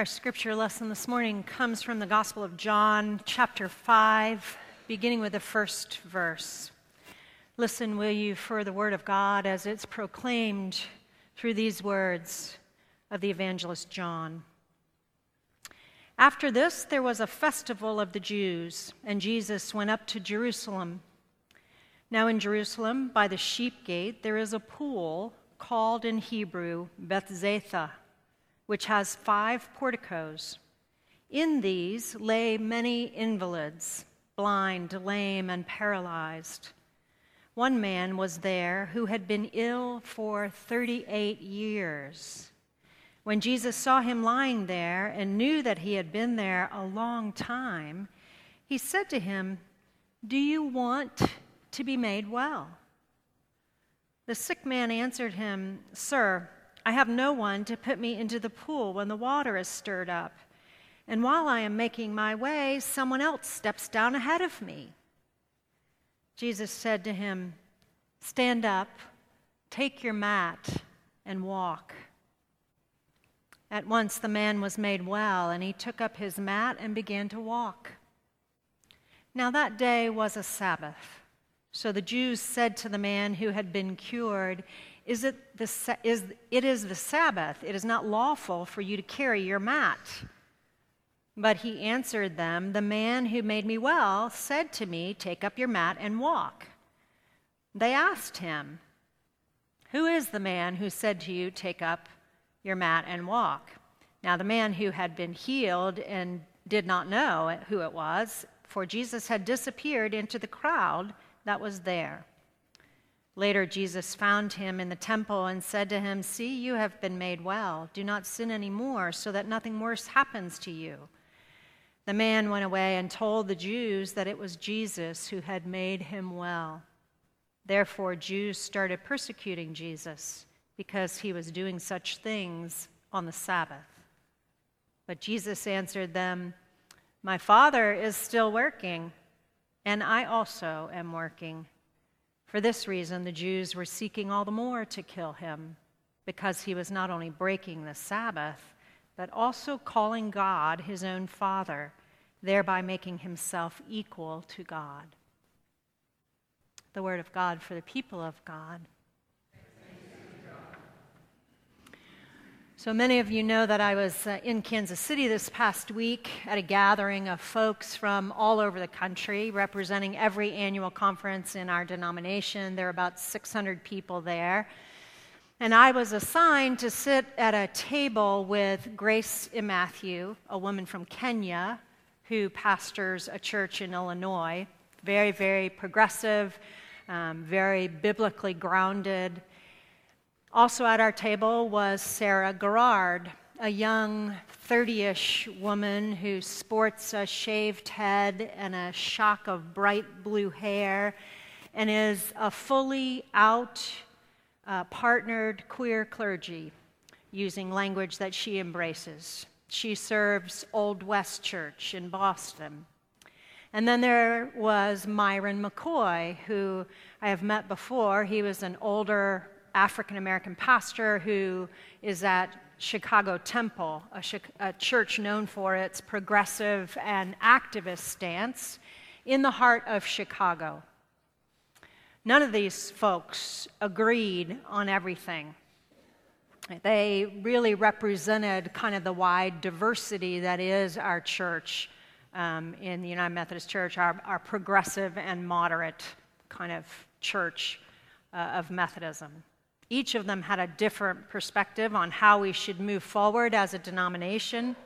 Our scripture lesson this morning comes from the Gospel of John, chapter 5, beginning with the first verse. Listen, will you, for the word of God as it's proclaimed through these words of the evangelist John. After this, there was a festival of the Jews, and Jesus went up to Jerusalem. Now, in Jerusalem, by the sheep gate, there is a pool called in Hebrew Bethzatha, which has five porticos. In these lay many invalids, blind, lame, and paralyzed. One man was there who had been ill for 38 years. When Jesus saw him lying there and knew that he had been there a long time, he said to him, Do you want to be made well? The sick man answered him, Sir, I have no one to put me into the pool when the water is stirred up. And while I am making my way, someone else steps down ahead of me. Jesus said to him, Stand up, take your mat, and walk. At once the man was made well, and he took up his mat and began to walk. Now that day was a Sabbath. So the Jews said to the man who had been cured, is it, the, is, it is the Sabbath. It is not lawful for you to carry your mat. But he answered them, The man who made me well said to me, Take up your mat and walk. They asked him, Who is the man who said to you, Take up your mat and walk. Now, the man who had been healed and did not know who it was, for Jesus had disappeared into the crowd that was there. Later, Jesus found him in the temple and said to him, See, you have been made well. Do not sin anymore, so that nothing worse happens to you. The man went away and told the Jews that it was Jesus who had made him well. Therefore, Jews started persecuting Jesus because he was doing such things on the Sabbath. But Jesus answered them, My Father is still working, and I also am working. For this reason, the Jews were seeking all the more to kill him, because he was not only breaking the Sabbath, but also calling God his own Father, thereby making himself equal to God. The word of God for the people of God. So many of you know that I was uh, in Kansas City this past week at a gathering of folks from all over the country representing every annual conference in our denomination. There are about 600 people there. And I was assigned to sit at a table with Grace Matthew, a woman from Kenya who pastors a church in Illinois. Very, very progressive, um, very biblically grounded. Also at our table was Sarah Garrard, a young 30 ish woman who sports a shaved head and a shock of bright blue hair and is a fully out uh, partnered queer clergy using language that she embraces. She serves Old West Church in Boston. And then there was Myron McCoy, who I have met before. He was an older African American pastor who is at Chicago Temple, a, a, church known for its progressive and activist stance in the heart of Chicago. None of these folks agreed on everything. They really represented kind of the wide diversity that is our church um, in the United Methodist Church, our, our, progressive and moderate kind of church uh, of Methodism. Each of them had a different perspective on how we should move forward as a denomination.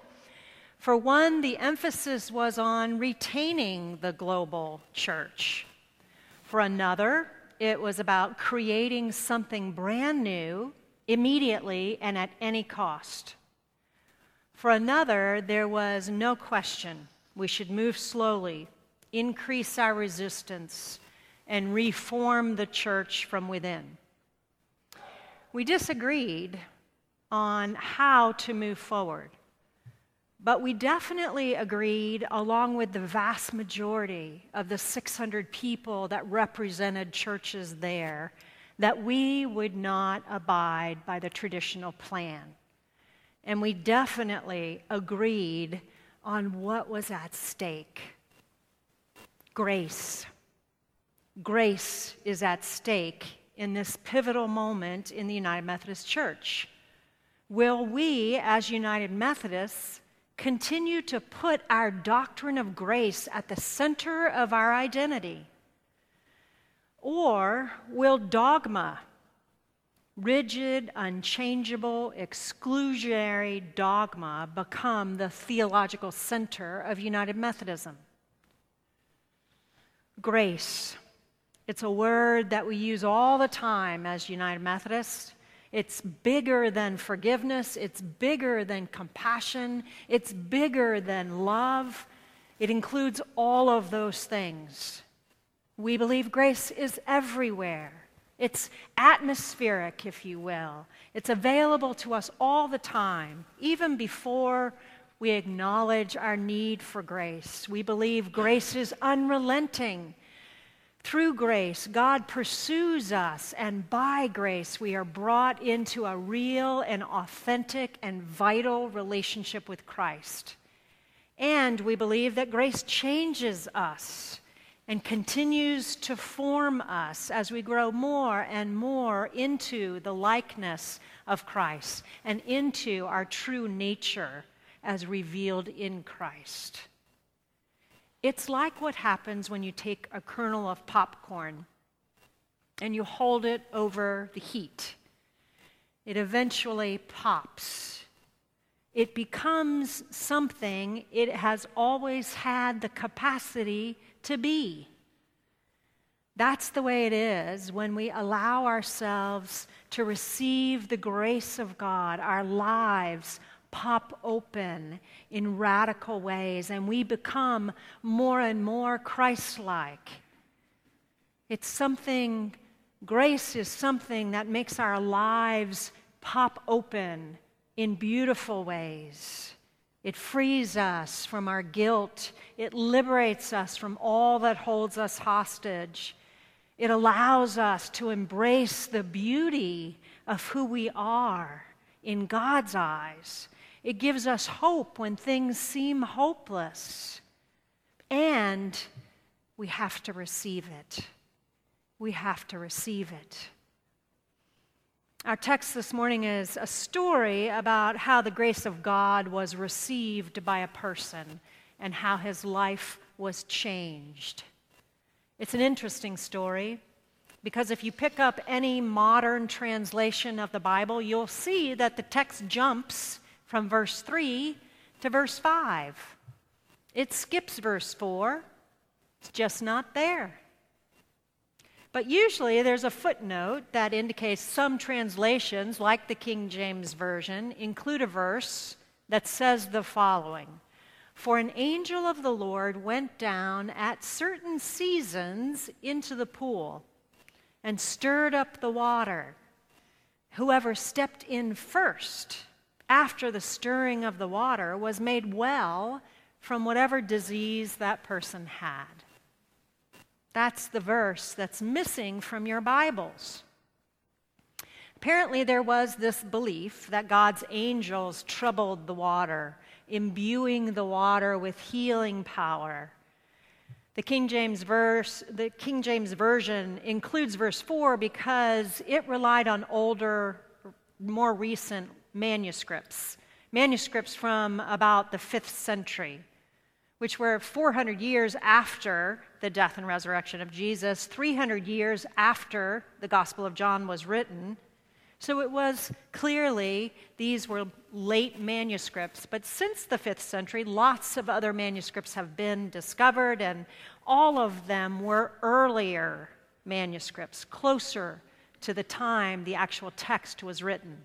For one, the emphasis was on retaining the global church. For another, it was about creating something brand new immediately and at any cost. For another, there was no question we should move slowly, increase our resistance, and reform the church from within. We disagreed on how to move forward, but we definitely agreed, along with the vast majority of the 600 people that represented churches there, that we would not abide by the traditional plan. and we definitely agreed on what was at stake grace. Grace is at stake in this pivotal moment in the United Methodist Church. Will we, as United Methodists, continue to put our doctrine of grace at the center of our identity? Or will dogma, rigid, unchangeable, exclusionary dogma, become the theological center of United Methodism? Grace. It's a word that we use all the time as United Methodists. It's bigger than forgiveness, it's bigger than compassion, it's bigger than love. It includes all of those things. We believe grace is everywhere. It's atmospheric, if you will. It's available to us all the time, even before we acknowledge our need for grace. We believe grace is unrelenting. Through grace, God pursues us, and by grace, we are brought into a real and authentic and vital relationship with Christ. And we believe that grace changes us and continues to form us as we grow more and more into the likeness of Christ and into our true nature as revealed in Christ. It's like what happens when you take a kernel of popcorn and you hold it over the heat. It eventually pops. It becomes something it has always had the capacity to be. That's the way it is when we allow ourselves to receive the grace of God. Our lives pop open in radical ways and we become more and more Christ like. It's something, grace is something that makes our lives pop open in beautiful ways. It frees us from our guilt. It liberates us from all that holds us hostage. It allows us to embrace the beauty of who we are in God's eyes it gives us hope when things seem hopeless. And we have to receive it. We have to receive it. Our text this morning is a story about how the grace of God was received by a person and how his life was changed. It's an interesting story because if you pick up any modern translation of the Bible, you'll see that the text jumps from verse 3 to verse 5. It skips verse 4, it's just not there. But usually there's a footnote that indicates some translations, like the King James Version, include a verse that says the following For an angel of the Lord went down at certain seasons into the pool and stirred up the water. Whoever stepped in first after the stirring of the water, was made well from whatever disease that person had. That's the verse that's missing from your Bibles. Apparently, there was this belief that God's angels troubled the water, imbuing the water with healing power. The King James verse, the King James version includes verse 4 because it relied on older, more recent manuscripts, manuscripts from about the fifth century, which were 400 years after the death and resurrection of Jesus, 300 years after the Gospel of John was written. So it was clearly these were late manuscripts. But since the fifth century, lots of other manuscripts have been discovered, and all of them were earlier manuscripts, closer to the time the actual text was written.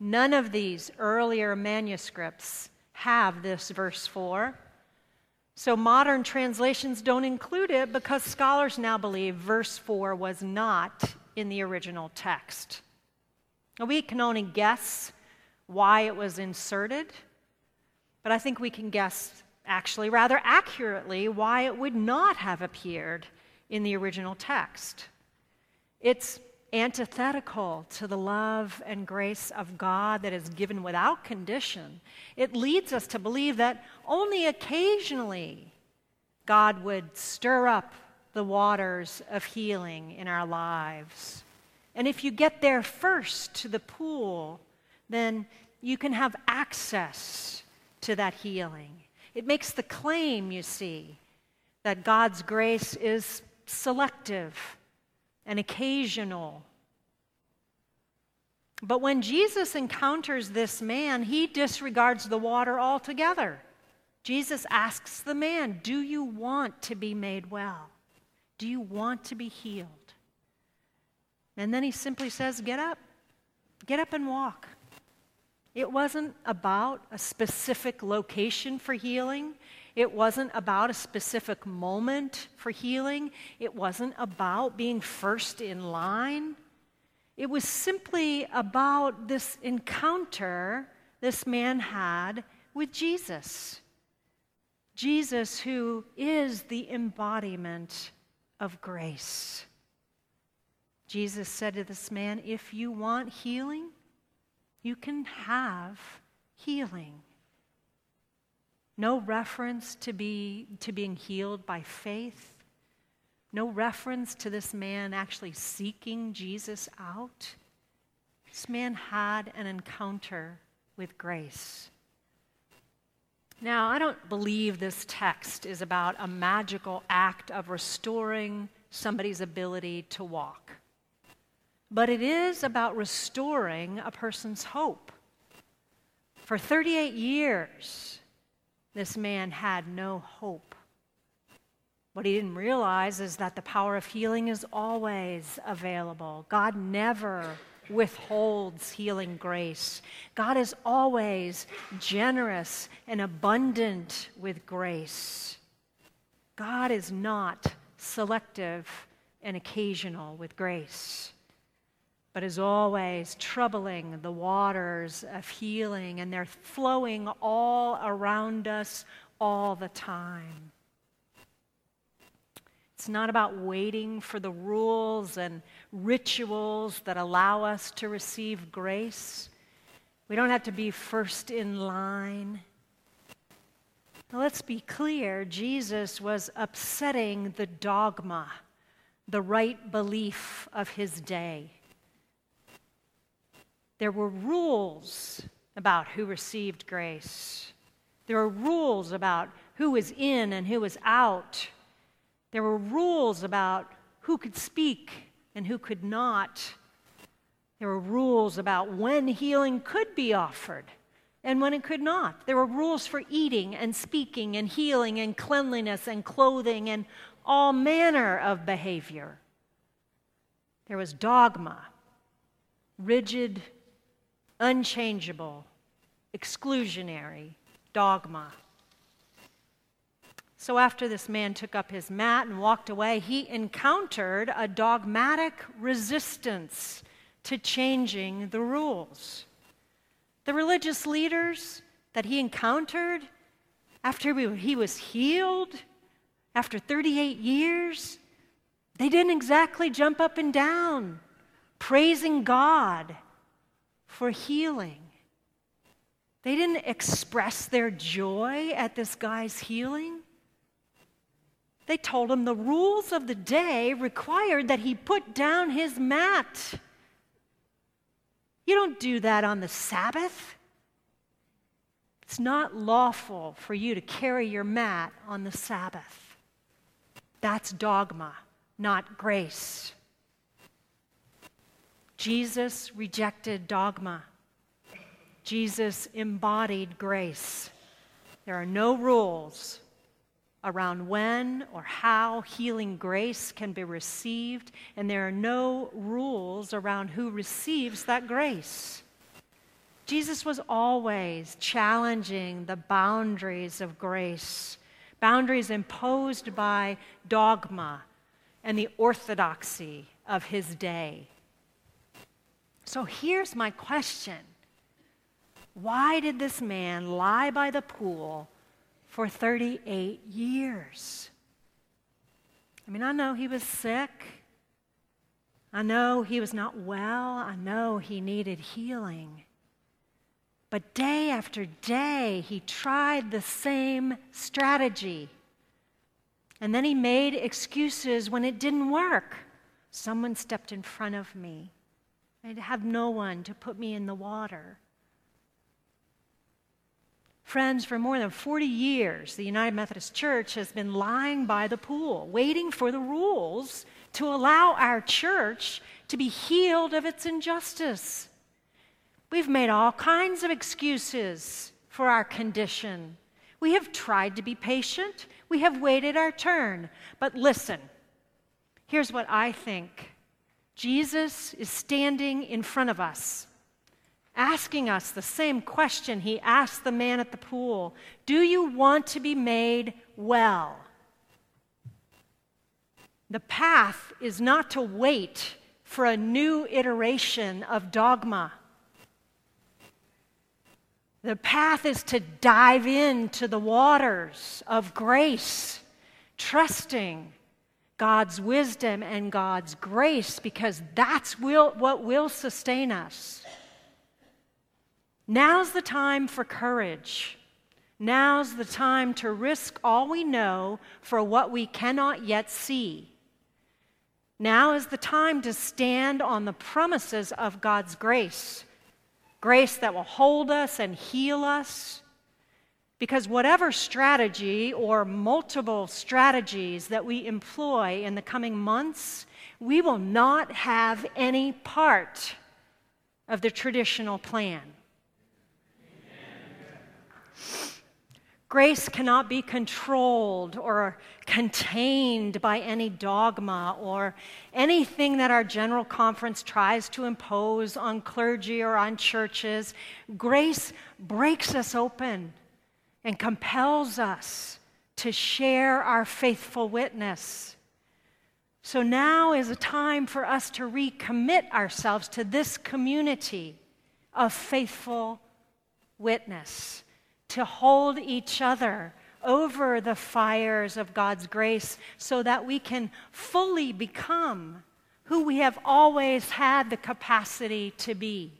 None of these earlier manuscripts have this verse 4. So modern translations don't include it because scholars now believe verse 4 was not in the original text. We can only guess why it was inserted, but I think we can guess actually rather accurately why it would not have appeared in the original text. It's antithetical to the love and grace of God that is given without condition. It leads us to believe that only occasionally God would stir up the waters of healing in our lives. And if you get there first to the pool, then you can have access to that healing. It makes the claim, you see, that God's grace is selective and occasional. But when Jesus encounters this man, he disregards the water altogether. Jesus asks the man, Do you want to be made well? Do you want to be healed? And then he simply says, Get up. Get up and walk. It wasn't about a specific location for healing. It wasn't about a specific moment for healing. It wasn't about being first in line. It was simply about this encounter this man had with Jesus. Jesus, who is the embodiment of grace. Jesus said to this man, If you want healing, you can have healing. No reference to, be, to being healed by faith. No reference to this man actually seeking Jesus out. This man had an encounter with grace. Now, I don't believe this text is about a magical act of restoring somebody's ability to walk, but it is about restoring a person's hope. For 38 years, this man had no hope. What he didn't realize is that the power of healing is always available. God never withholds healing grace. God is always generous and abundant with grace. God is not selective and occasional with grace but is always troubling the waters of healing, and they're flowing all around us all the time. It's not about waiting for the rules and rituals that allow us to receive grace. We don't have to be first in line. Now, let's be clear Jesus was upsetting the dogma, the right belief of his day. There were rules about who received grace. There were rules about who was in and who was out. There were rules about who could speak and who could not. There were rules about when healing could be offered and when it could not. There were rules for eating and speaking and healing and cleanliness and clothing and all manner of behavior. There was dogma, rigid unchangeable, exclusionary dogma. So, after this man took up his mat and walked away, he encountered a dogmatic resistance to changing the rules. The religious leaders that he encountered after he was healed, after 38 years, they didn't exactly jump up and down praising God for healing. They didn't express their joy at this guy's healing. They told him the rules of the day required that he put down his mat. You don't do that on the Sabbath. It's not lawful for you to carry your mat on the Sabbath. That's dogma, not grace. Jesus rejected dogma. Jesus embodied grace. There are no rules around when or how healing grace can be received, and there are no rules around who receives that grace. Jesus was always challenging the boundaries of grace, boundaries imposed by dogma and the orthodoxy of his day. So here's my question Why did this man lie by the pool for 38 years? I mean, I know he was sick. I know he was not well. I know he needed healing. But day after day, he tried the same strategy. And then he made excuses when it didn't work. Someone stepped in front of me. I'd have no one to put me in the water. Friends, for more than 40 years, the United Methodist Church has been lying by the pool, waiting for the rules to allow our church to be healed of its injustice. We've made all kinds of excuses for our condition. We have tried to be patient. We have waited our turn. But listen, here's what I think Jesus is standing in front of us asking us the same question he asked the man at the pool Do you want to be made well? The path is not to wait for a new iteration of dogma. The path is to dive into the waters of grace, trusting God's wisdom and God's grace, because that's will, what will sustain us. Now's the time for courage. Now's the time to risk all we know for what we cannot yet see. Now is the time to stand on the promises of God's grace grace that will hold us and heal us. Because whatever strategy or multiple strategies that we employ in the coming months, we will not have any part of the traditional plan. Grace cannot be controlled or contained by any dogma or anything that our General Conference tries to impose on clergy or on churches. Grace breaks us open and compels us to share our faithful witness. So now is a time for us to recommit ourselves to this community of faithful witness to hold each other over the fires of God's grace so that we can fully become who we have always had the capacity to be.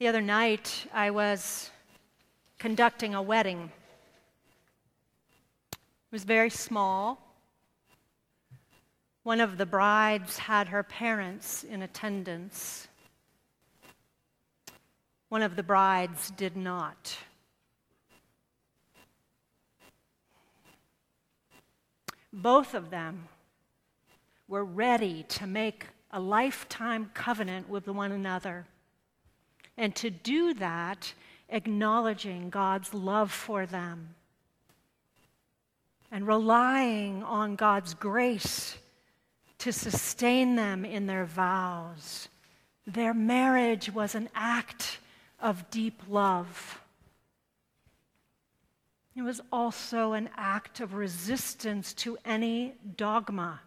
The other night, I was conducting a wedding. It was very small. One of the brides had her parents in attendance. One of the brides did not. Both of them were ready to make a lifetime covenant with one another. And to do that, acknowledging God's love for them and relying on God's grace to sustain them in their vows. Their marriage was an act of deep love. It was also an act of resistance to any dogma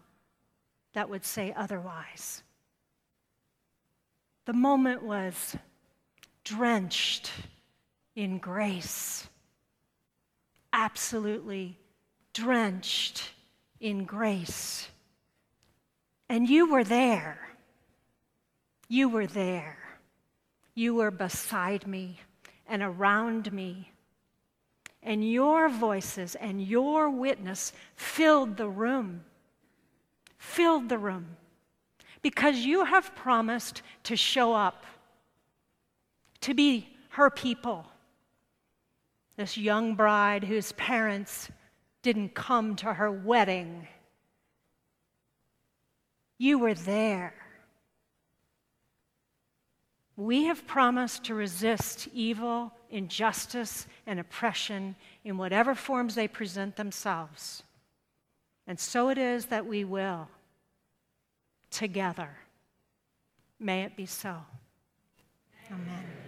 that would say otherwise. The moment was drenched in grace, absolutely drenched in grace. And you were there. You were there. You were beside me and around me. And your voices and your witness filled the room. Filled the room. Because you have promised to show up, to be her people. This young bride whose parents didn't come to her wedding. You were there. We have promised to resist evil, injustice, and oppression in whatever forms they present themselves. And so it is that we will, together. May it be so. Amen.